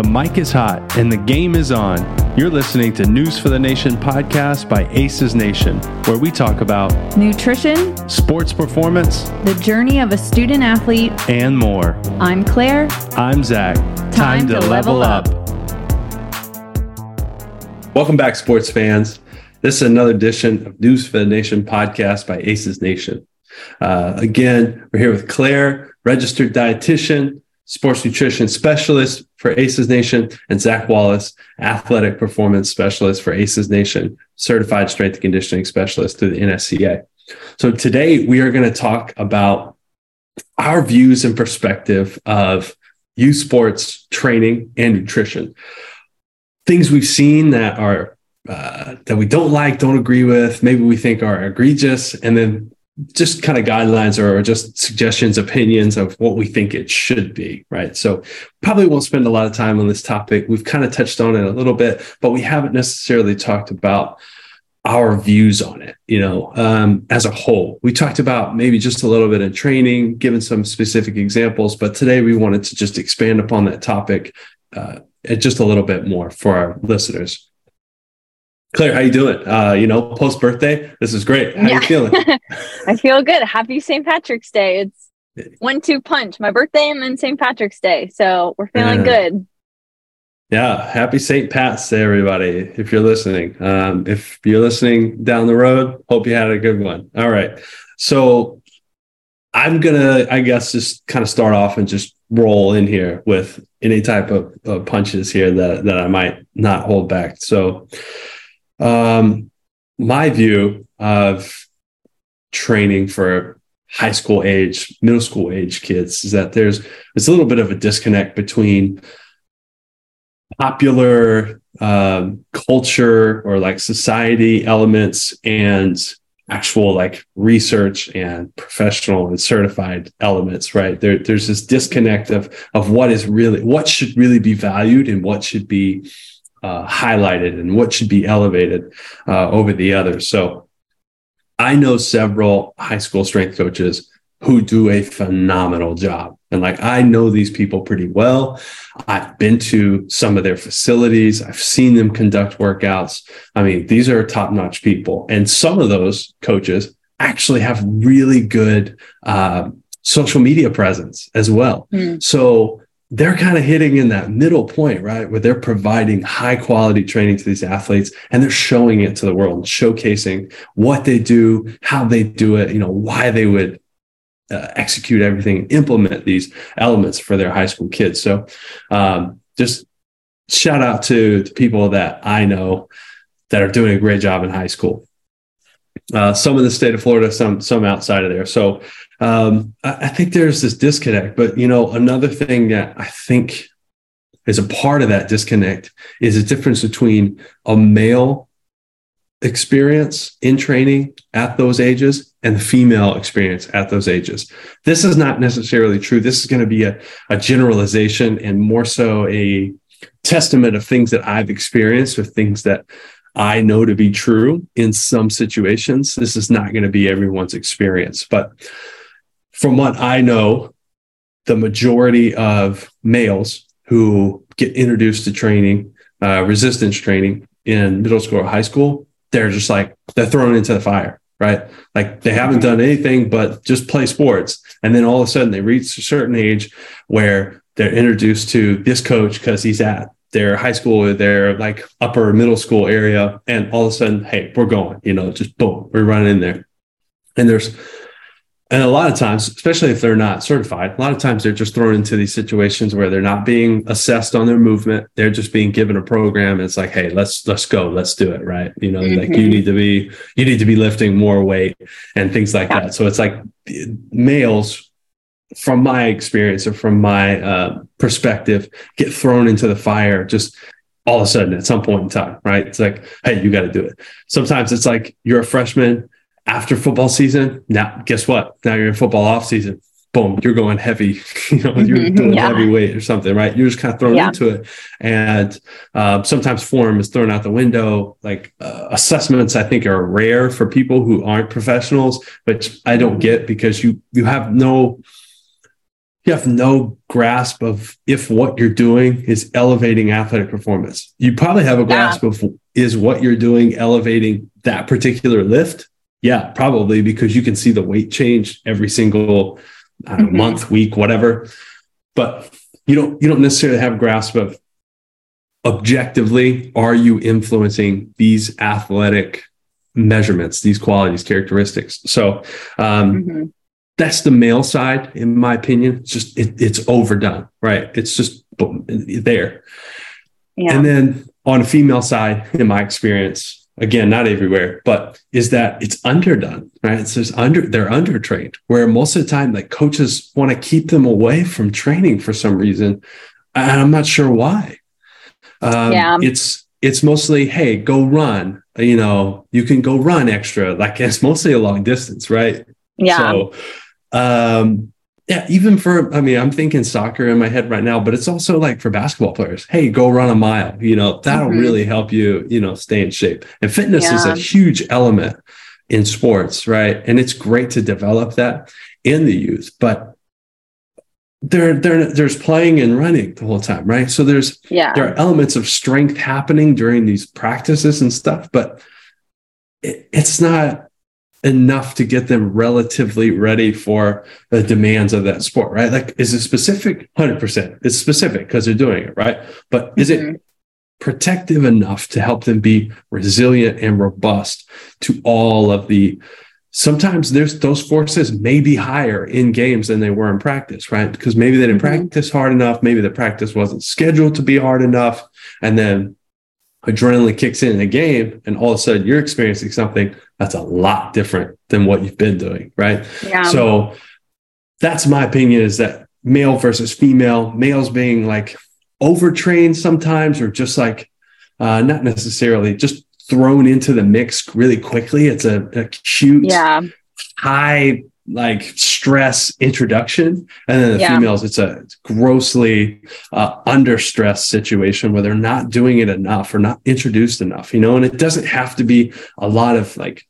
The mic is hot and the game is on. You're listening to News for the Nation podcast by Aces Nation, where we talk about nutrition, sports performance, the journey of a student athlete, and more. I'm Claire. I'm Zack. Time, Time to, to, level, level up. up. Welcome back, sports fans. This is another edition of News for the Nation podcast by Aces Nation. Uh, again, we're here with Claire, registered dietitian, sports nutrition specialist for ACES Nation, and Zack Wallace, athletic performance specialist for ACES Nation, certified strength and conditioning specialist through the NSCA. So today we are going to talk about our views and perspective of youth sports training and nutrition. Things we've seen that are uh, that we don't like, don't agree with, maybe we think are egregious, and then just kind of guidelines or just suggestions, opinions of what we think it should be, right? So probably won't spend a lot of time on this topic. We've kind of touched on it a little bit, but we haven't necessarily talked about our views on it, you know, um, as a whole. We talked about maybe just a little bit in training, given some specific examples, but today we wanted to just expand upon that topic uh, just a little bit more for our listeners. Claire, how you doing? Uh, you know, post birthday, this is great. How yeah. you feeling? I feel good. Happy St. Patrick's Day. It's one two punch. My birthday and then St. Patrick's Day, so we're feeling good. Yeah, happy St. Pat's Day, everybody. If you're listening, um, if you're listening down the road, hope you had a good one. All right, so I'm gonna, I guess, just kind of start off and just roll in here with any type of, of punches here that that I might not hold back. So um, my view of training for high school age, middle school age kids is that there's it's a little bit of a disconnect between popular um, culture or like society elements and actual like research and professional and certified elements right? There, there's this disconnect of of what is really what should really be valued and what should be uh, highlighted and what should be elevated uh, over the others. So I know several high school strength coaches who do a phenomenal job. And like, I know these people pretty well. I've been to some of their facilities. I've seen them conduct workouts. I mean, these are top notch people. And some of those coaches actually have really good uh, social media presence as well. Mm. So they're kind of hitting in that middle point, right? Where they're providing high quality training to these athletes and they're showing it to the world, showcasing what they do, how they do it, you know, why they would uh, execute everything, implement these elements for their high school kids. So, um, just shout out to the people that I know that are doing a great job in high school. Uh, some in the state of Florida, some some outside of there. So um, I, I think there's this disconnect. But you know, another thing that I think is a part of that disconnect is the difference between a male experience in training at those ages and the female experience at those ages. This is not necessarily true. This is going to be a, a generalization and more so a testament of things that I've experienced or things that I know to be true in some situations. This is not going to be everyone's experience. But from what I know, the majority of males who get introduced to training, uh, resistance training in middle school or high school, they're just like, they're thrown into the fire, right? Like they haven't done anything but just play sports. And then all of a sudden they reach a certain age where they're introduced to this coach because he's at their high school or their like upper middle school area. And all of a sudden, hey, we're going, you know, just boom, we're running in there. And there's and a lot of times, especially if they're not certified, a lot of times they're just thrown into these situations where they're not being assessed on their movement. They're just being given a program. And it's like, hey, let's let's go, let's do it, right? You know, mm-hmm. like you mm-hmm. need to be you need to be lifting more weight and things like yeah. that. So it's like males, from my experience or from my uh, perspective, get thrown into the fire just all of a sudden at some point in time, right? It's like, hey, you got to do it. Sometimes it's like you're a freshman after football season. Now, guess what? Now you're in football off season. Boom, you're going heavy. you know, you're mm-hmm. doing yeah. heavy weight or something, right? You're just kind of thrown yeah. into it, and uh, sometimes form is thrown out the window. Like uh, assessments, I think are rare for people who aren't professionals, which I don't get because you you have no you you have no grasp of if what you're doing is elevating athletic performance. You probably have a grasp yeah. of is what you're doing elevating that particular lift? Yeah, probably because you can see the weight change every single mm-hmm. month, week, whatever. But you don't you don't necessarily have a grasp of objectively are you influencing these athletic measurements, these qualities, characteristics. So um, mm-hmm. that's the male side, in my opinion. It's just it, it's overdone, right? It's just there. Yeah. And then on a female side, in my experience, again, not everywhere, but is that it's underdone, right? So It's under they're undertrained. Where most of the time, like coaches want to keep them away from training for some reason, and I'm not sure why. Um, yeah, it's it's mostly hey, go run. You know, you can go run extra. Like it's mostly a long distance, right? Yeah. So, um, yeah, even for, I mean, I'm thinking soccer in my head right now, but it's also like for basketball players. Hey, go run a mile. You know, that'll mm-hmm. really help you, you know, stay in shape. And fitness yeah. is a huge element in sports, right? And it's great to develop that in the youth, but there, there, there's playing and running the whole time, right? So there's, yeah, there are elements of strength happening during these practices and stuff, but it, it's not enough to get them relatively ready for the demands of that sport, right? Like, is it specific? 100%. It's specific because they're doing it, right? But is mm-hmm. it protective enough to help them be resilient and robust to all of the sometimes there's those forces may be higher in games than they were in practice, right? Because maybe they didn't mm-hmm. practice hard enough, maybe the practice wasn't scheduled to be hard enough, and then adrenaline kicks in in a game, and all of a sudden you're experiencing something that's a lot different than what you've been doing, right? Yeah. So that's my opinion is that male versus female, males being like overtrained sometimes or just like uh, not necessarily just thrown into the mix really quickly. It's a acute, yeah. high like stress introduction. And then the yeah. females it's a grossly uh, under stress situation where they're not doing it enough or not introduced enough you know? And it doesn't have to be a lot of like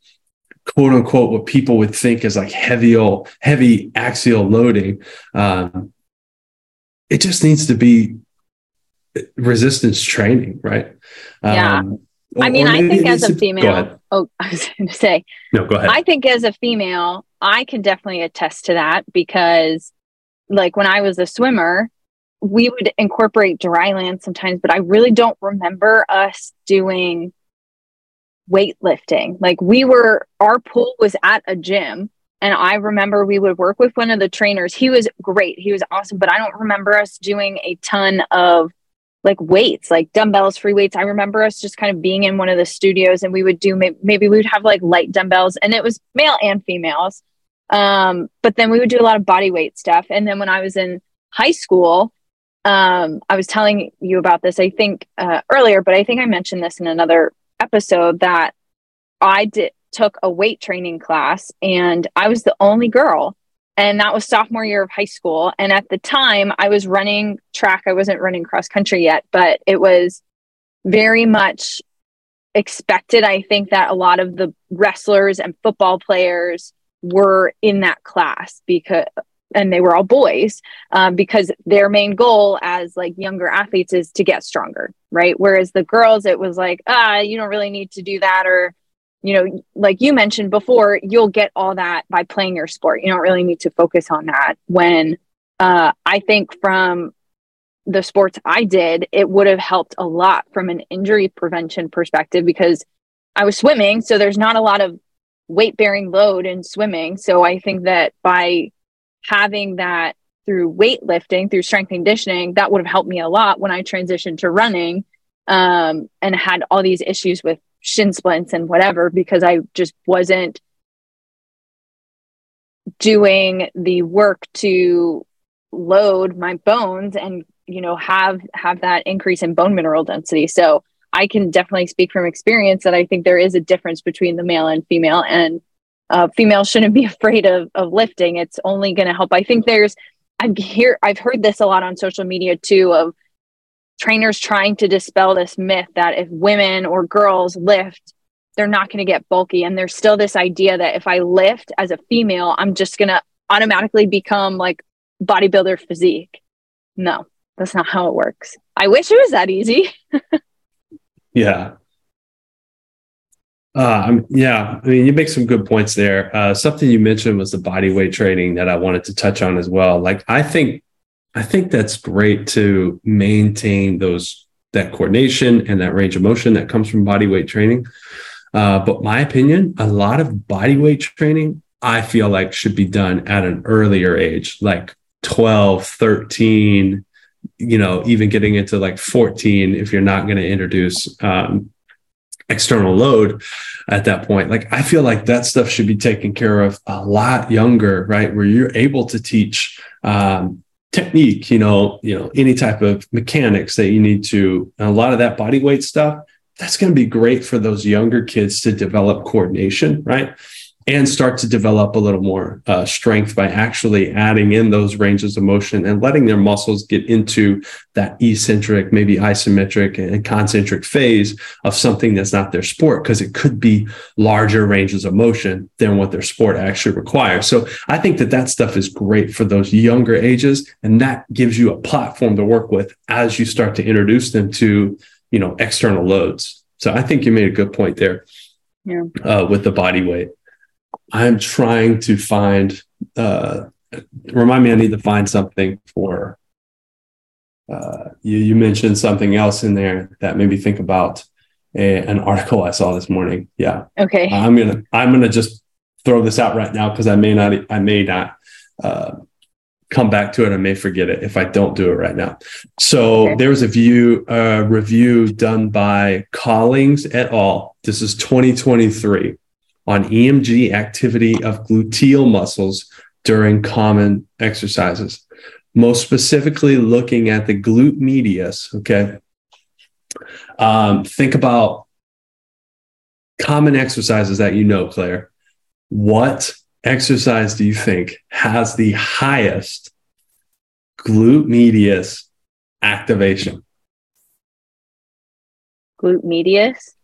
quote unquote what people would think is like heavy heavy axial loading um, it just needs to be resistance training right? Yeah. Um, I mean, I think as a female, oh, I was going to say, no, go ahead. I think as a female, I can definitely attest to that because, like, when I was a swimmer, we would incorporate dry land sometimes, but I really don't remember us doing weightlifting. Like, we were, our pool was at a gym. And I remember we would work with one of the trainers. He was great. He was awesome, but I don't remember us doing a ton of like weights, like dumbbells, free weights. I remember us just kind of being in one of the studios and we would do maybe, maybe we would have like light dumbbells and it was male and females. Um, but then we would do a lot of body weight stuff. And then when I was in high school, um, I was telling you about this, I think uh, earlier, but I think I mentioned this in another episode that I did took a weight training class and I was the only girl. And that was sophomore year of high school. And at the time i was running track. I wasn't running cross country yet but it was very much expected i think that a lot of the wrestlers and football players were in that class because and they were all boys um, because their main goal as like younger athletes is to get stronger right whereas the girls it was like ah you don't really need to do that or you know, like you mentioned before, you'll get all that by playing your sport. You don't really need to focus on that. When uh, I think from the sports I did, it would have helped a lot from an injury prevention perspective because I was swimming. So there's not a lot of weight bearing load in swimming. So I think that by having that through weightlifting, through strength conditioning, that would have helped me a lot when I transitioned to running um, and had all these issues with shin splints and whatever because I just wasn't doing the work to load my bones and you know have have that increase in bone mineral density so i can definitely speak from experience that i think there is a difference between the male and female and uh, females shouldn't be afraid of, of lifting it's only going to help i think there's i've hear i've heard this a lot on social media too of trainers trying to dispel this myth that if women or girls lift, they're not going to get bulky. And there's still this idea that if I lift as a female, I'm just going to automatically become like bodybuilder physique. No, that's not how it works. I wish it was that easy. yeah. Uh, yeah, I mean, you make some good points there. Uh, something you mentioned was the body weight training that I wanted to touch on as well. Like, I think, I think that's great to maintain those that coordination and that range of motion that comes from body weight training. Uh, but my opinion, a lot of body weight training, I feel like should be done at an earlier age, like 12, 13, you know, even getting into like 14 if you're not going to introduce um, external load at that point. Like I feel like that stuff should be taken care of a lot younger, right? Where you're able to teach um, technique, you know, you know, any type of mechanics that you need to, a lot of that body weight stuff, that's going to be great for those younger kids to develop coordination, right? And start to develop a little more uh, strength by actually adding in those ranges of motion and letting their muscles get into that eccentric, maybe isometric and concentric phase of something that's not their sport, because it could be larger ranges of motion than what their sport actually requires. So I think that that stuff is great for those younger ages. And that gives you a platform to work with as you start to introduce them to, you know, external loads. So I think you made a good point there yeah. uh, with the body weight. I'm trying to find. Uh, remind me, I need to find something for. Uh, you, you mentioned something else in there that made me think about a, an article I saw this morning. Yeah. Okay. I'm gonna I'm gonna just throw this out right now because I may not I may not uh, come back to it. I may forget it if I don't do it right now. So okay. there was a view uh, review done by Collings et al. This is 2023 on EMG activity of gluteal muscles during common exercises, most specifically looking at the glute medius. Okay. Um, think about common exercises that you know, Claire. What exercise do you think has the highest glute medius activation? Glute medius?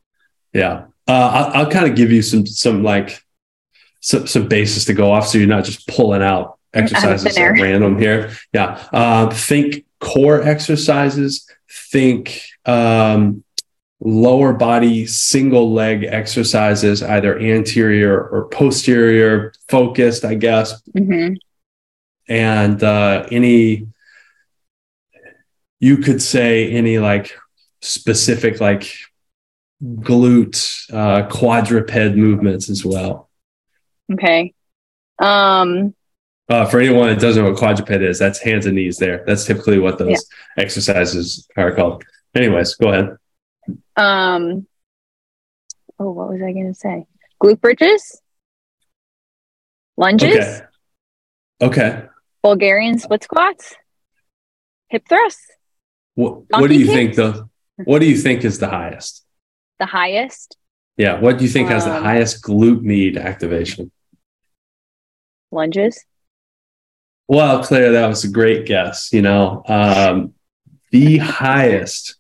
Yeah. Uh, I'll, I'll kind of give you some some like some, some basis to go off, so you're not just pulling out exercises at random here. Yeah, uh, think core exercises. Think um, lower body single leg exercises, either anterior or posterior focused, I guess. Mm-hmm. And uh, any, you could say any like specific like glute, uh, quadruped movements as well. Okay. Um, uh, for anyone that doesn't know what quadruped is, that's hands and knees there. That's typically what those yeah. exercises are called. Anyways, go ahead. Um, oh, what was I going to say? Glute bridges? Lunges? Okay. okay. Bulgarian split squats? Hip thrusts? What, what do you kicks? think the what do you think is the highest? The highest. Yeah. What do you think um, has the um, highest glute med activation? Lunges. Well, Claire, that was a great guess. You know, um, the highest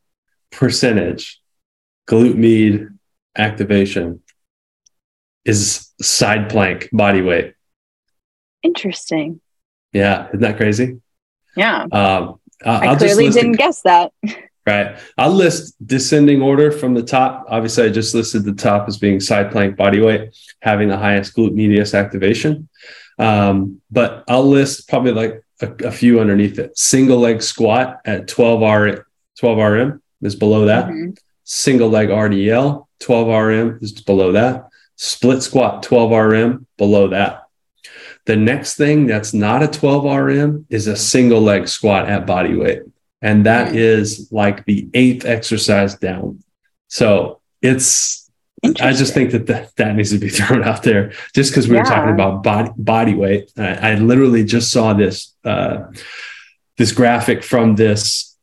percentage glute med activation is side plank body weight. Interesting. Yeah, isn't that crazy? Yeah. Um, I clearly didn't guess that. Right. I'll list descending order from the top. Obviously, I just listed the top as being side plank body weight, having the highest glute medius activation. Um, but I'll list probably like a, a, few underneath it. Single leg squat at 12 R 12 RM is below that. Mm-hmm. Single leg RDL, 12 RM is below that. Split squat, 12 RM, below that. The next thing that's not a 12 RM is a single leg squat at body weight and that is like the eighth exercise down. So it's I just think that that, that needs to be thrown out there just because we yeah. were talking about body body weight. I, I literally just saw this uh, this graphic from this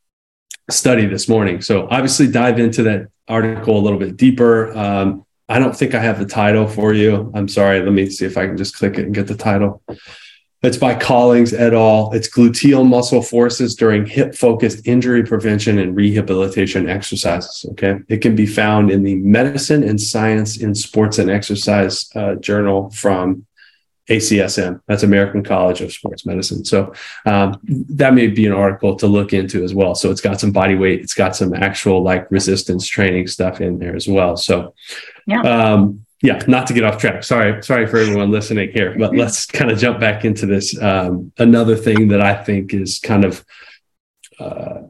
study this morning. So obviously dive into that article a little bit deeper. Um, I don't think I have the title for you. I'm sorry. Let me see if I can just click it and get the title. It's by Collings et al. It's gluteal muscle forces during hip focused injury prevention and rehabilitation exercises. Okay. It can be found in the Medicine and Science in Sports and Exercise uh, journal from ACSM. That's American College of Sports Medicine. So um, that may be an article to look into as well. So it's got some body weight, it's got some actual like resistance training stuff in there as well. So yeah. Um, yeah, not to get off track. Sorry, sorry for everyone listening here, but let's kind of jump back into this. Um, another thing that I think is kind of uh,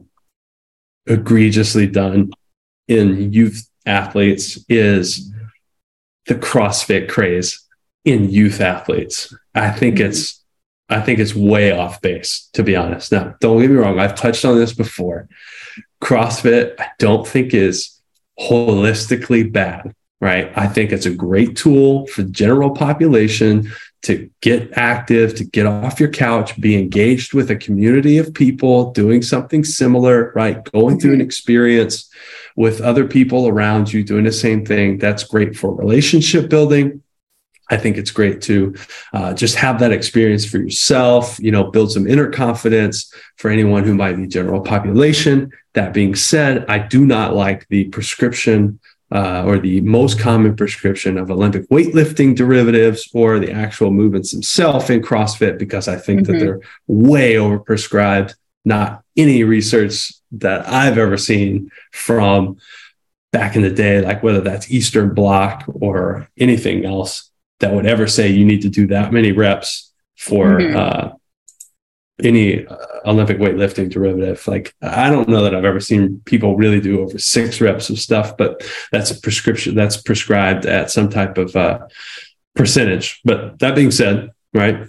egregiously done in youth athletes is the CrossFit craze in youth athletes. I think mm-hmm. it's I think it's way off base, to be honest. Now, don't get me wrong, I've touched on this before. CrossFit, I don't think is holistically bad, right? I think it's a great tool for the general population to get active, to get off your couch, be engaged with a community of people doing something similar, right? Going through an mm-hmm. experience with other people around you doing the same thing. That's great for relationship building. I think it's great to uh, just have that experience for yourself, you know, build some inner confidence for anyone who might be general population. That being said, I do not like the prescription uh, or the most common prescription of Olympic weightlifting derivatives or the actual movements themselves in CrossFit because I think mm-hmm. that they're way overprescribed. Not any research that I've ever seen from back in the day, like whether that's Eastern Bloc or anything else that would ever say you need to do that many reps for mm-hmm. uh, any uh, Olympic weightlifting derivative. Like, I don't know that I've ever seen people really do over six reps of stuff, but that's a prescription that's prescribed at some type of uh, percentage. But that being said, right?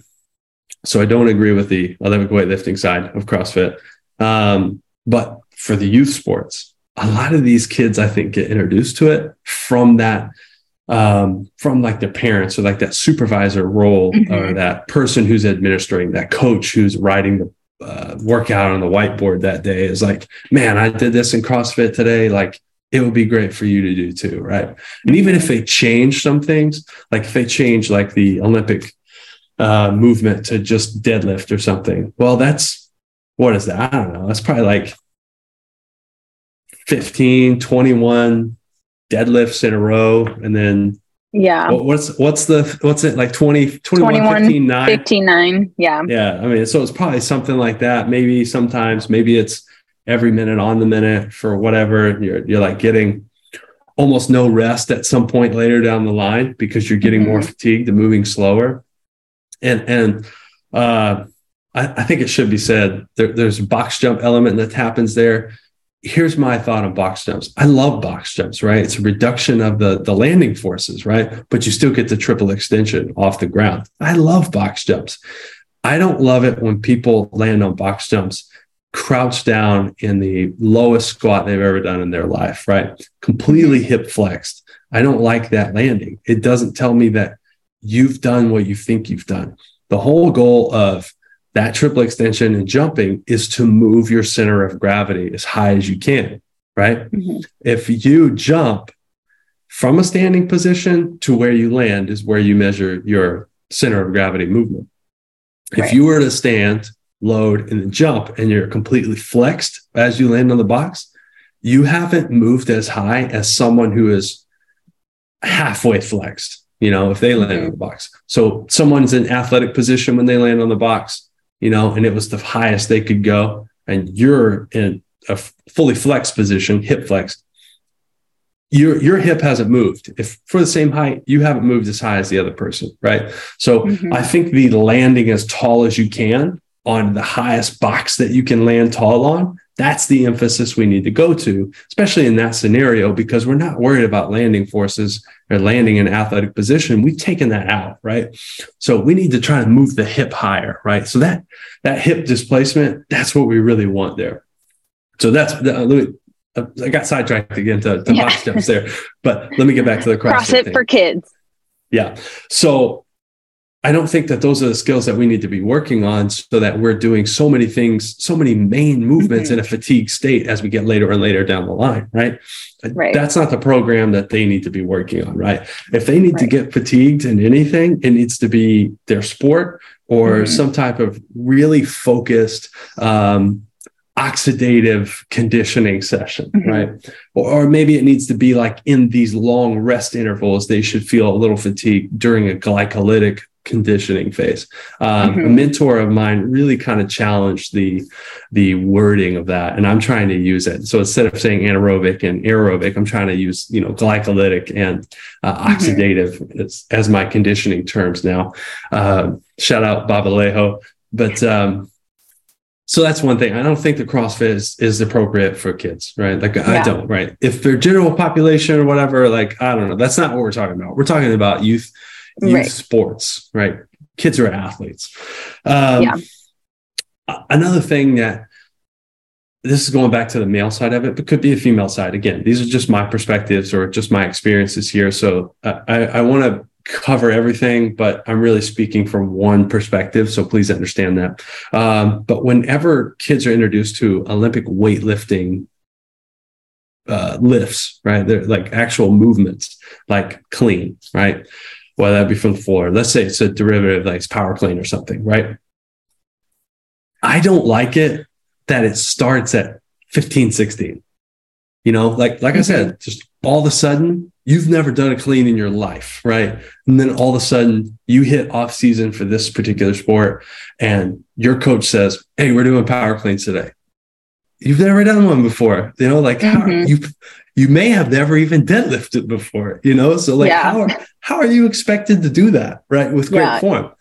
So I don't agree with the Olympic weightlifting side of CrossFit. Um, but for the youth sports, a lot of these kids, I think, get introduced to it from that um, from like their parents or like that supervisor role mm-hmm. or that person who's administering that coach who's writing the uh, workout on the whiteboard that day is like, man, I did this in CrossFit today. Like it would be great for you to do too. Right. And even if they change some things, like if they change like the Olympic uh, movement to just deadlift or something, well, that's what is that? I don't know. That's probably like 15, 21 deadlifts in a row and then yeah. What, what's what's the what's it like 20 21, 21 15 9 15 9 yeah. Yeah i mean so it's probably something like that. Maybe sometimes maybe it's every minute on the minute for whatever you're you're like getting almost no rest at some point later down the line because you're getting mm-hmm. more fatigued and moving slower. And and uh I, I think it should be said there, there's a box jump element that happens there here's my thought on box jumps. I love box jumps, right? It's a reduction of the, the landing forces, right? But you still get the triple extension off the ground. I love box jumps. I don't love it when people land on box jumps crouch down in the lowest squat they've ever done in their life, right? Completely hip flexed. I don't like that landing. It doesn't tell me that you've done what you think you've done. The whole goal of that triple extension and jumping is to move your center of gravity as high as you can, right? Mm-hmm. If you jump from a standing position to where you land is where you measure your center of gravity movement. Right. If you were to stand, load, and then jump, and you're completely flexed as you land on the box, you haven't moved as high as someone who is halfway flexed, you know, if they land mm-hmm. on the box. So someone's in athletic position when they land on the box you know, and it was the highest they could go. And you're in a fully flexed position, hip flexed. Your your hip hasn't moved. If for the same height, you haven't moved as high as the other person, right? So mm-hmm. I think the landing as tall as you can on the highest box that you can land tall on that's the emphasis we need to go to, especially in that scenario, because we're not worried about landing forces or landing in athletic position. We've taken that out, right? So we need to try to move the hip higher, right? So that that hip displacement, that's what we really want there. So that's uh, let me, uh, I got sidetracked again to, to yeah. box steps there, but let me get back to the CrossFit, CrossFit for kids. Yeah. So I don't think that those are the skills that we need to be working on so that we're doing so many things, so many main movements mm-hmm. in a fatigue state as we get later and later down the line, right? right? That's not the program that they need to be working on, right? If they need right. to get fatigued in anything, it needs to be their sport or mm-hmm. some type of really focused um, oxidative conditioning session, mm-hmm. right? Or, or, maybe it needs to be like in these long rest intervals, they should feel a little fatigued during a glycolytic conditioning phase. Um, mm-hmm. A mentor of mine really kind of challenged the the wording of that, and I'm trying to use it. So instead of saying anaerobic and aerobic, I'm trying to use you know glycolytic and uh, mm-hmm. oxidative as, as, my conditioning terms now. Uh, shout out Babalejo, but um, so that's one thing. I don't think the CrossFit is, is appropriate for kids, right? Like yeah. I don't, right? If they're general population or whatever, like I don't know. That's not what we're talking about. We're talking about youth youth right. sports, right? Kids are athletes. Um, yeah. Another thing that this is going back to the male side of it, but could be a female side. Again, these are just my perspectives or just my experiences here. So uh, I, I want to cover everything, but I'm really speaking from one perspective. So please understand that. Um, but whenever kids are introduced to Olympic weightlifting uh, lifts, right? They're like actual movements, like clean, right? Whether that be from the floor. Let's say it's a derivative like it's power clean or something, right? I don't like it that it starts at 15, 16. You know, like like mm-hmm. I said, just all of a sudden you've never done a clean in your life, right? And then all of a sudden you hit off season for this particular sport and your coach says, Hey, we're doing power cleans today. You've never done one before, you know, like mm-hmm. how you, you may have never even deadlifted before, you know? So like, yeah. how, are, how are you expected to do that? Right. With great yeah. form.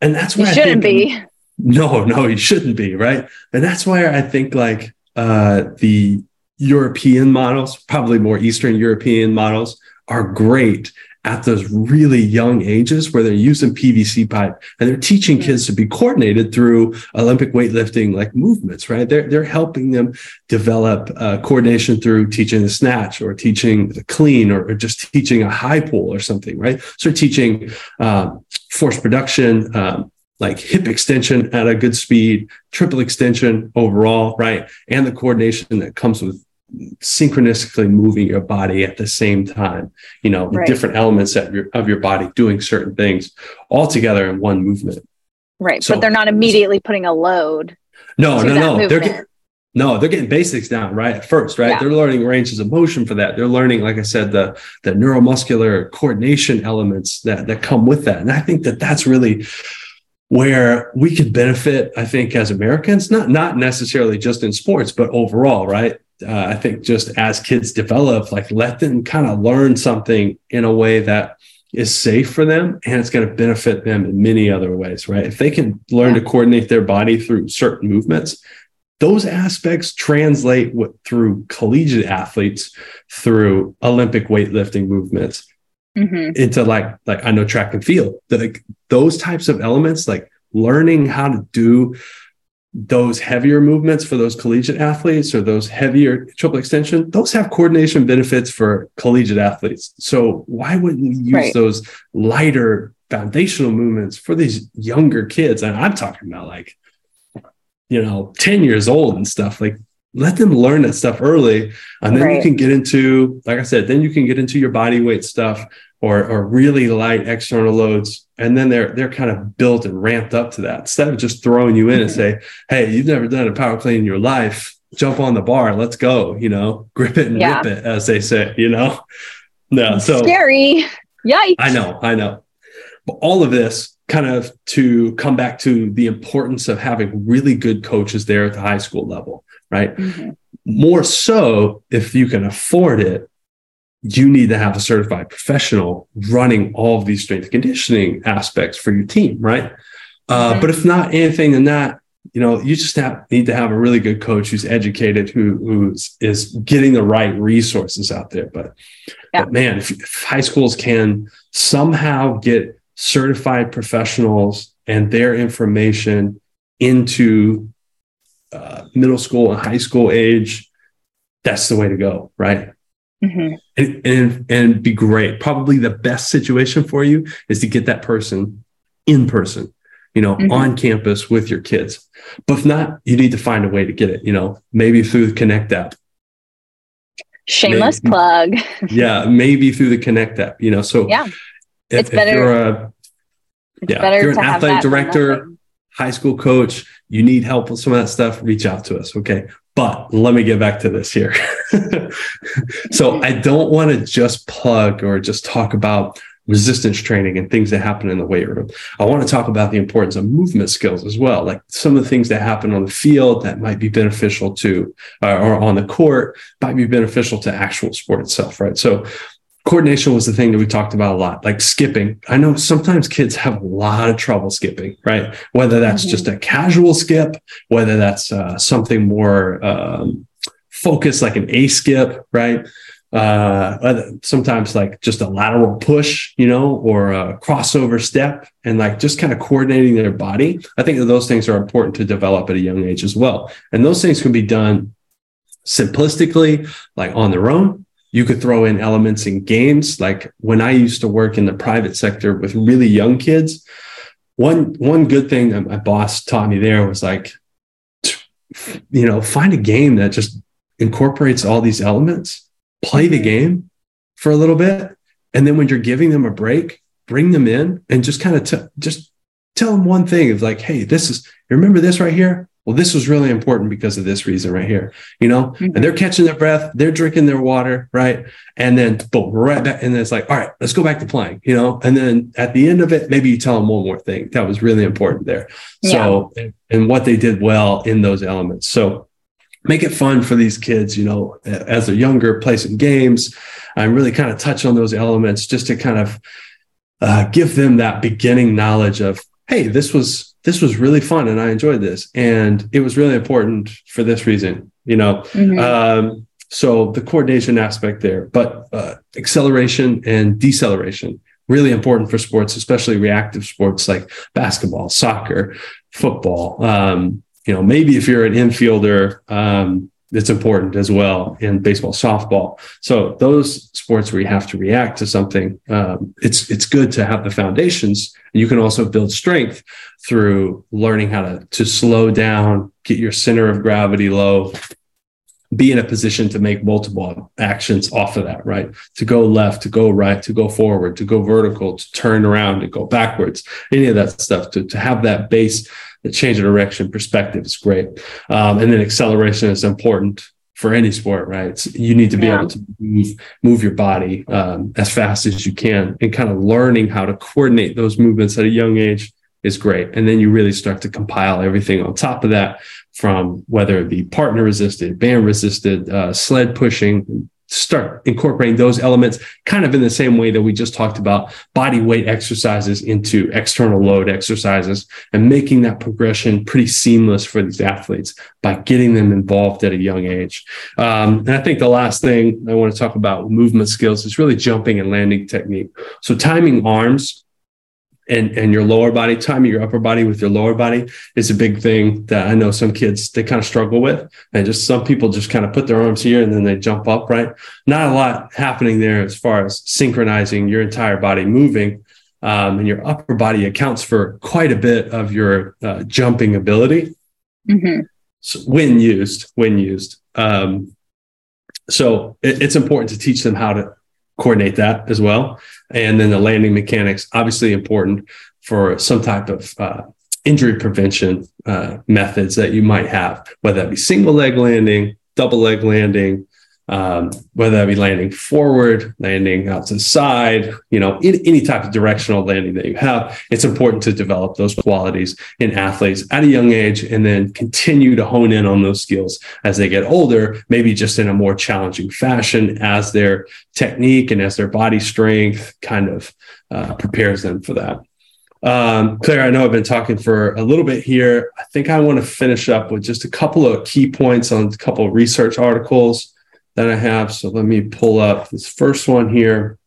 And that's why you shouldn't be. No, no, you shouldn't be. Right. And that's why I think like, uh, the European models, probably more Eastern European models, are great at those really young ages where they're using PVC pipe and they're teaching kids to be coordinated through Olympic weightlifting like movements, right? They're, they're helping them develop uh, coordination through teaching the snatch or teaching the clean or, or just teaching a high pull or something, right? So teaching um, force production, um, like hip extension at a good speed, triple extension overall, right? And the coordination that comes with synchronistically moving your body at the same time, you know, right. different elements of your, of your body doing certain things all together in one movement. Right. So, but they're not immediately putting a load. No, no, no. They're getting, no, they're getting basics down right at first, right? Yeah. They're learning ranges of motion for that. They're learning, like I said, the the neuromuscular coordination elements that that come with that. And I think that that's really where we could benefit, I think, as Americans, not not necessarily just in sports, but overall, right? Uh, I think just as kids develop, like let them kind of learn something in a way that is safe for them and it's going to benefit them in many other ways, right? If they can learn to coordinate their body through certain movements, those aspects translate what, through collegiate athletes through Olympic weightlifting movements mm-hmm. into like like I know track and field. That like those types of elements, like learning how to do those heavier movements for those collegiate athletes or those heavier triple extension, those have coordination benefits for collegiate athletes. So why wouldn't we use right. those lighter foundational movements for these younger kids? And I'm talking about like, you know, 10 years old and stuff. Like let them learn that stuff early and then right. you can get into like i said then you can get into your body weight stuff or or really light external loads. And then they're they're kind of built and ramped up to that. Instead of just throwing you in and say hey you've never done a power clean in your life. Jump on the bar. Let's go you know grip it and yeah. rip it as they say you know? No so scary. Yikes. I know i know. But all of this kind of to come back to the importance of having really good coaches there at the high school level right? Mm-hmm. More so, if you can afford it, you need to have a certified professional running all of these strength conditioning aspects for your team, right? Uh, mm-hmm. But if not anything than that, you know, you just have, need to have a really good coach who's educated, who who's is getting the right resources out there. But, yeah. but man, if, if high schools can somehow get certified professionals and their information into uh, middle school and high school age, that's the way to go, right? Mm-hmm. And, and and be great. Probably the best situation for you is to get that person in person, you know, mm-hmm. on campus with your kids. But if not, you need to find a way to get it. You know, maybe through the Connect app. Shameless maybe, plug. yeah, maybe through the Connect app. You know, so yeah, if, it's better. If you're a, yeah, if you're an athletic director, high school coach, you need help with some of that stuff, reach out to us. Okay. But let me get back to this here. so I don't want to just plug or just talk about resistance training and things that happen in the weight room. I want to talk about the importance of movement skills as well, like some of the things that happen on the field that might be beneficial to, uh, or on the court might be beneficial to actual sport itself, right? So coordination was the thing that we talked about a lot, like skipping. I know sometimes kids have a lot of trouble skipping, right? Whether that's mm-hmm. just a casual skip, whether that's uh, something more um, focused, like an A skip, right? uh, sometimes like just a lateral push, you know, or a crossover step and like just kind of coordinating their body. I think that those things are important to develop at a young age as well. And those things can be done simplistically, like on their own. You could throw in elements in games. Like when I used to work in the private sector with really young kids, one, one good thing that my boss taught me there was like, you know, find a game that just incorporates all these elements play the mm-hmm. game for a little bit. And then when you're giving them a break, bring them in and just kind of t- just tell them one thing of like, hey, this is, remember this right here? Well, this was really important because of this reason right here, you know, mm-hmm. and they're catching their breath, they're drinking their water, right? And then boom, right back. And then it's like, all right, let's go back to playing, you know, and then at the end of it, maybe you tell them one more thing that was really important there. Yeah. So, and, and what they did well in those elements. So make it fun for these kids, you know, as they're younger, play some games and really kind of touch on those elements just to kind of uh, give them that beginning knowledge of, hey, this was this was really fun and I enjoyed this, and it was really important for this reason, you know. Mm-hmm. Um, so the coordination aspect there, but uh, acceleration and deceleration really important for sports, especially reactive sports like basketball, soccer, football. Um, you know, maybe if you're an infielder, um, it's important as well in baseball, softball. So those sports where you have to react to something, um, it's it's good to have the foundations. You can also build strength through learning how to to slow down, get your center of gravity low, be in a position to make multiple actions off of that, right? To go left, to go right, to go forward, to go vertical, to turn around, to go backwards, any of that stuff, to, to have that base the change of direction perspective is great. Um, and then acceleration is important for any sport, right? It's, you need to be yeah. able to move, move your body um, as fast as you can and kind of learning how to coordinate those movements at a young age is great. And then you really start to compile everything on top of that from whether it be partner resisted, band resisted, uh, sled pushing, start incorporating those elements kind of in the same way that we just talked about body weight exercises into external load exercises and making that progression pretty seamless for these athletes by getting them involved at a young age. Um, and I think the last thing I want to talk about movement skills is really jumping and landing technique. So timing arms and and your lower body timing your upper body with your lower body is a big thing that i know some kids they kind of struggle with. And just some people just kind of put their arms here and then they jump up right? Not a lot happening there as far as synchronizing your entire body moving. Um, and your upper body accounts for quite a bit of your uh, jumping ability. Mm-hmm. so when used when used. Um, so it, it's important to teach them how to coordinate that as well. And then the landing mechanics, obviously important for some type of uh, injury prevention uh, methods that you might have, whether that be single leg landing, double leg landing, um, whether that be landing forward, landing out to the side, you know, in, any type of directional landing that you have, it's important to develop those qualities in athletes at a young age and then continue to hone in on those skills as they get older, maybe just in a more challenging fashion as their technique and as their body strength kind of uh, prepares them for that. Um, Claire, I know I've been talking for a little bit here. I think I want to finish up with just a couple of key points on a couple of research articles that I have. So let me pull up this first one here.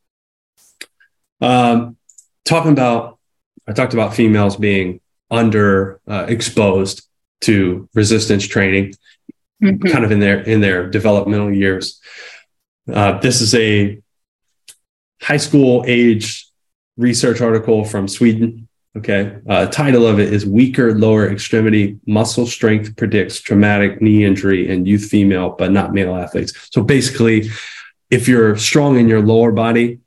Um, talking about, I talked about females being under uh, exposed to resistance training, mm-hmm. kind of in their in their developmental years. Uh, this is a high school age research article from Sweden. Okay. Uh, title of it is Weaker Lower Extremity Muscle Strength Predicts Traumatic Knee Injury in Youth Female, but not male athletes. So basically, if you're strong in your lower body,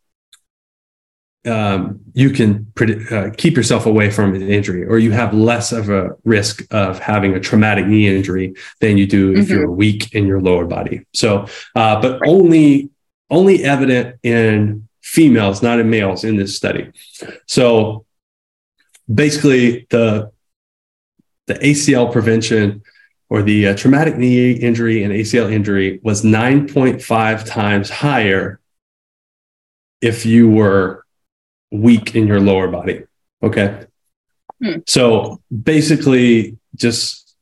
um, you can predict, uh, keep yourself away from an injury, or you have less of a risk of having a traumatic knee injury than you do if mm-hmm. you're weak in your lower body. So, uh, but only only evident in females, not in males in this study. So basically, the the ACL prevention or the uh, traumatic knee injury and ACL injury was 9.5 times higher if you were weak in your lower body. Okay. Hmm. So basically, just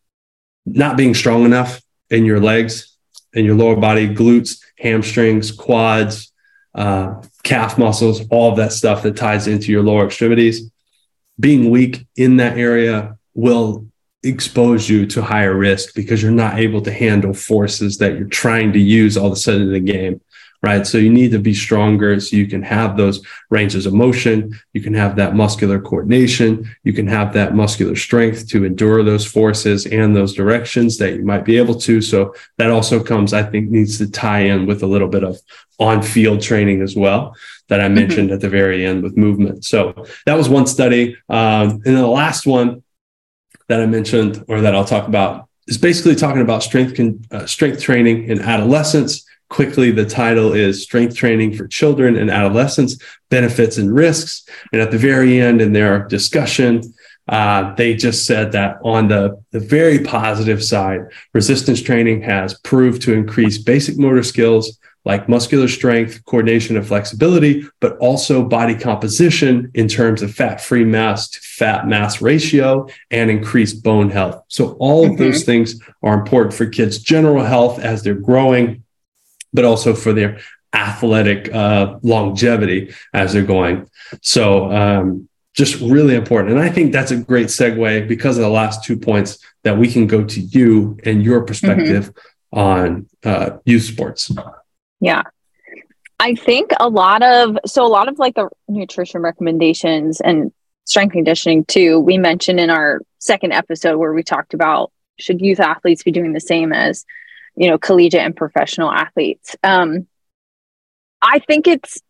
not being strong enough in your legs in your lower body, glutes, hamstrings, quads, uh, calf muscles, all of that stuff that ties into your lower extremities. Being weak in that area will expose you to higher risk because you're not able to handle forces that you're trying to use all of a sudden in the game right? So you need to be stronger so you can have those ranges of motion. You can have that muscular coordination. You can have that muscular strength to endure those forces and those directions that you might be able to. So that also comes, I think, needs to tie in with a little bit of on field training as well that I mm-hmm. mentioned mm-hmm. at the very end with movement. So that was one study. Um, and then the last one that I mentioned or that I'll talk about is basically talking about strength, con- uh, strength training in adolescence quickly the title is strength training for children and adolescents benefits and risks. And at the very end in their discussion uh, they just said that on the, the very positive side resistance training has proved to increase basic motor skills like muscular strength coordination and flexibility but also body composition in terms of fat free mass to fat mass ratio and increased bone health. So all mm-hmm. of those things are important for kids general health as they're growing but also for their athletic uh, longevity as they're going. So, um, just really important. And I think that's a great segue because of the last two points that we can go to you and your perspective mm-hmm. on uh, youth sports. Yeah. I think a lot of, so a lot of like the nutrition recommendations and strength conditioning too, we mentioned in our second episode where we talked about should youth athletes be doing the same as you know, collegiate and professional athletes. Um, I think it's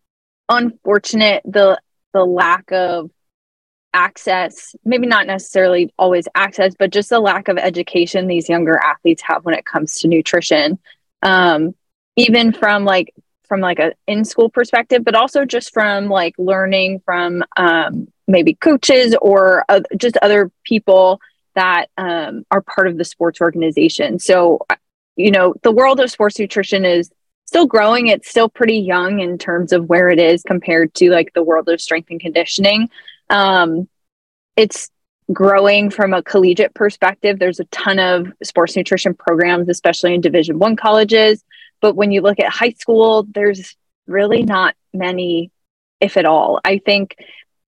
unfortunate the the lack of access, maybe not necessarily always access, but just the lack of education these younger athletes have when it comes to nutrition. Um, even from like from like a in school perspective, but also just from like learning from um, maybe coaches or uh, just other people that um, are part of the sports organization. So you know, the world of sports nutrition is still growing. It's still pretty young in terms of where it is compared to like the world of strength and conditioning. Um, it's growing from a collegiate perspective. There's a ton of sports nutrition programs, especially in Division One colleges. But when you look at high school, there's really not many, if at all. I think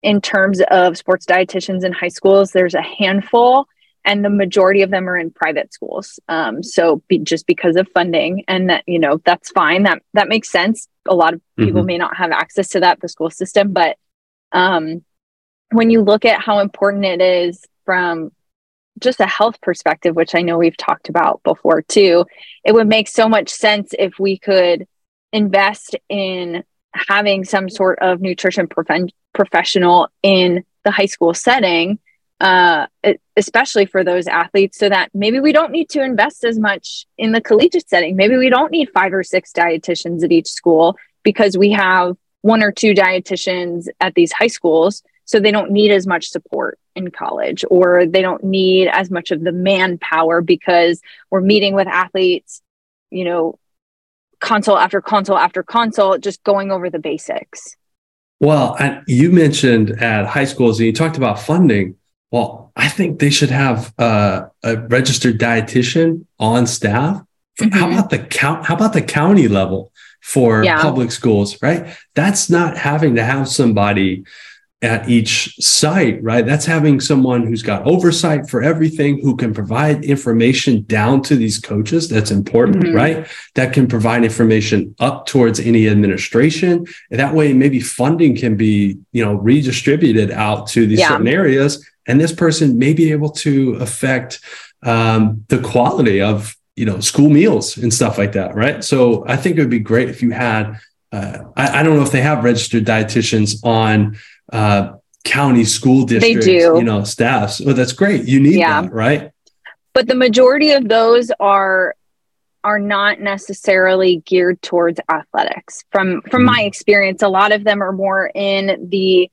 in terms of sports dietitians in high schools, there's a handful and the majority of them are in private schools. Um, so be, just because of funding and that you know that's fine. That that makes sense. A lot of people mm-hmm. may not have access to that the school system but um, when you look at how important it is from just a health perspective which i know we've talked about before too it would make so much sense if we could invest in having some sort of nutrition prof- professional in the high school setting uh, especially for those athletes, so that maybe we don't need to invest as much in the collegiate setting. Maybe we don't need five or six dietitians at each school because we have one or two dietitians at these high schools. So they don't need as much support in college, or they don't need as much of the manpower because we're meeting with athletes, you know, consult after consult after consult, just going over the basics. Well, you mentioned at high schools and you talked about funding well, I think they should have uh, a registered dietitian on staff. Mm-hmm. How about the count? How about the county level for yeah. public schools? Right. That's not having to have somebody at each site, right? That's having someone who's got oversight for everything, who can provide information down to these coaches. That's important, mm-hmm. right? That can provide information up towards any administration. And that way, maybe funding can be, you know, redistributed out to these yeah. certain areas and this person may be able to affect um, the quality of you know school meals and stuff like that right so i think it would be great if you had uh, I, I, don't know if they have registered dietitians on uh, county school districts they do. you know staffs oh that's great you need yeah. that right but the majority of those are are not necessarily geared towards athletics. From from my experience, a lot of them are more in the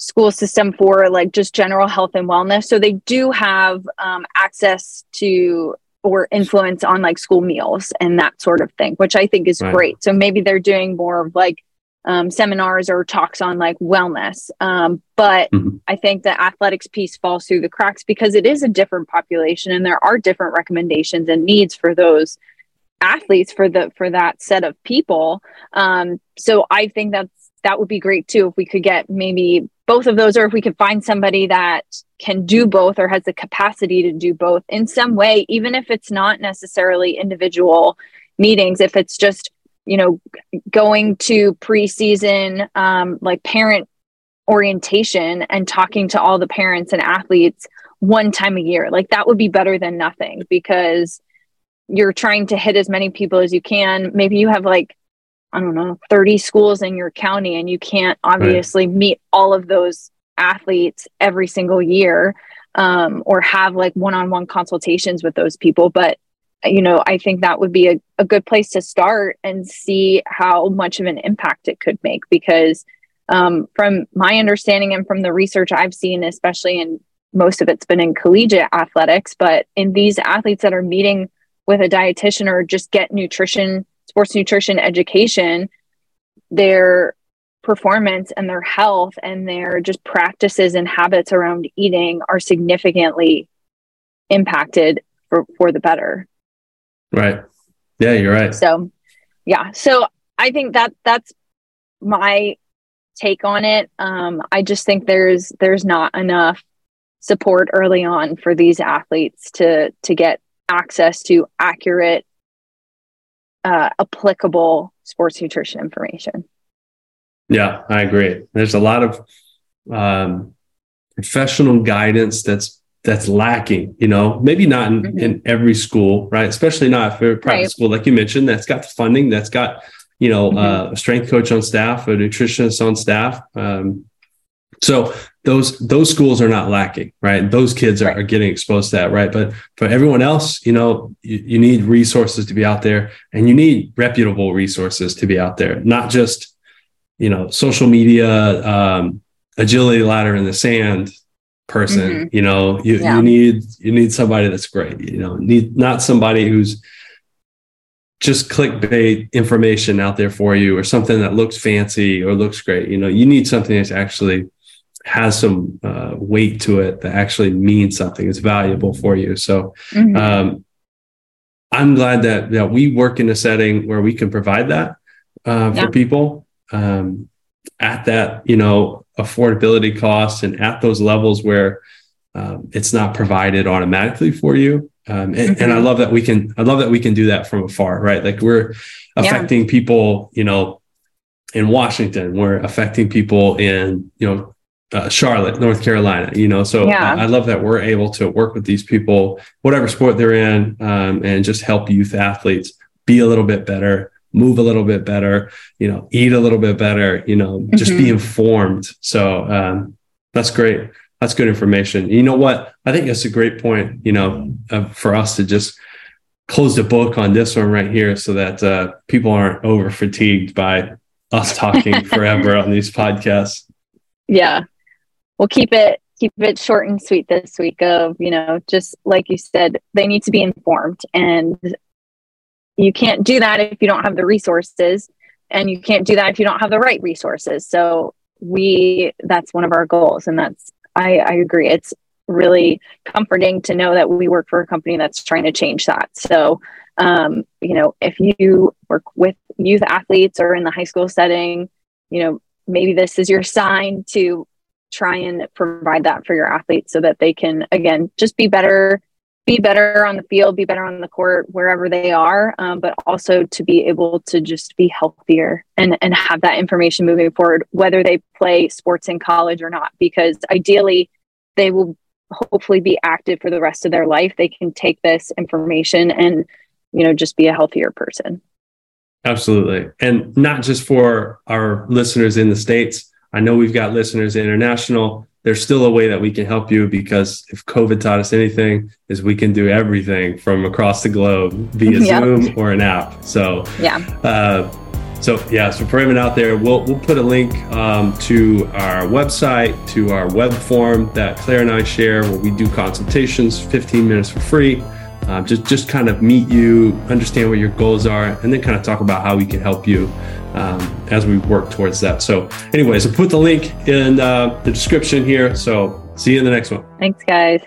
school system for like just general health and wellness. So they do have um, access to or influence on like school meals and that sort of thing, which I think is right. great. So maybe they're doing more of like um, seminars or talks on like wellness. Um, but mm-hmm. I think the athletics piece falls through the cracks because it is a different population and there are different recommendations and needs for those athletes for the for that set of people. Um, so I think that's that would be great too if we could get maybe both of those or if we could find somebody that can do both or has the capacity to do both in some way even if it's not necessarily individual meetings if it's just you know going to preseason um, like parent orientation and talking to all the parents and athletes one time a year like that would be better than nothing because you're trying to hit as many people as you can. Maybe you have like I don't know, 30 schools in your county, and you can't obviously right. meet all of those athletes every single year um, or have like one on one consultations with those people. But, you know, I think that would be a, a good place to start and see how much of an impact it could make because. Um, from my understanding and from the research I've seen, especially in most of it's been in collegiate athletics, but in these athletes that are meeting with a dietitian or just get nutrition sports nutrition education, their performance and their health and their just practices and habits around eating are significantly impacted for, for the better. Right. Yeah, you're right. So, yeah. So I think that that's my take on it. Um, I just think there's there's not enough support early on for these athletes to to get access to accurate uh, applicable sports nutrition information. Yeah, I agree. There's a lot of um, professional guidance that's that's lacking. You know, maybe not in, mm-hmm. in every school, right? Especially not for a private right. school, like you mentioned, that's got the funding, that's got you know mm-hmm. uh, a strength coach on staff, a nutritionist on staff. Um, so those those schools are not lacking, right? Those kids are, right. are getting exposed to that, right? But for everyone else, you know, you, you, need resources to be out there, and you need reputable resources to be out there, not just you know social media, um, agility ladder in the sand person. Mm-hmm. You know, you, yeah. you need you need somebody that's great. You know, need not somebody who's just clickbait information out there for you or something that looks fancy or looks great. You know, you need something that's actually has some uh, weight to it that actually means something It's valuable for you so mm-hmm. um, i'm glad that that we work in a setting where we can provide that uh, yeah. for people um, at that you know affordability cost and at those levels where um, it's not provided automatically for you um, and, mm-hmm. and, i love that we can i love that we can do that from afar right like we're affecting yeah. people you know in washington we're affecting people in you know uh, Charlotte, North Carolina. You know, so yeah. I, I, love that we're able to work with these people, whatever sport they're in, um, and just help youth athletes be a little bit better, move a little bit better, you know, eat a little bit better, you know, mm-hmm. just be mm-hmm. informed. So um, that's great. That's good information. You know what? I think that's a great point. You know, uh, for us to just close the book on this one right here, so that uh, people aren't over fatigued by us talking forever on these podcasts. Yeah, we'll keep it keep it short and sweet this week of you know just like you said they need to be informed. And you can't do that if you don't have the resources and you can't do that if you don't have the right resources. So we that's one of our goals and that's i i agree. It's really comforting to know that we work for a company that's trying to change that. So um, you know if you work with youth athletes or in the high school setting you know maybe this is your sign to try and provide that for your athletes so that they can again just be better be better on the field be better on the court wherever they are um, but also to be able to just be healthier and and have that information moving forward whether they play sports in college or not because ideally they will hopefully be active for the rest of their life. They can take this information and you know just be a healthier person. Absolutely. And not just for our listeners in the states I know we've got listeners international. there's still a way that we can help you because if COVID taught us anything, is we can do everything from across the globe via yep. Zoom or an app. So yeah. Uh, so yeah, so for everyone out there, we'll we'll put a link um, to our website, to our web form that Claire and I share, where we do consultations, 15 minutes for free. Uh, just just kind of meet you, understand what your goals are, and then kind of talk about how we can help you um, as we work towards that. So, anyways, I'll put the link in uh, the description here. So, see you in the next one. Thanks, guys.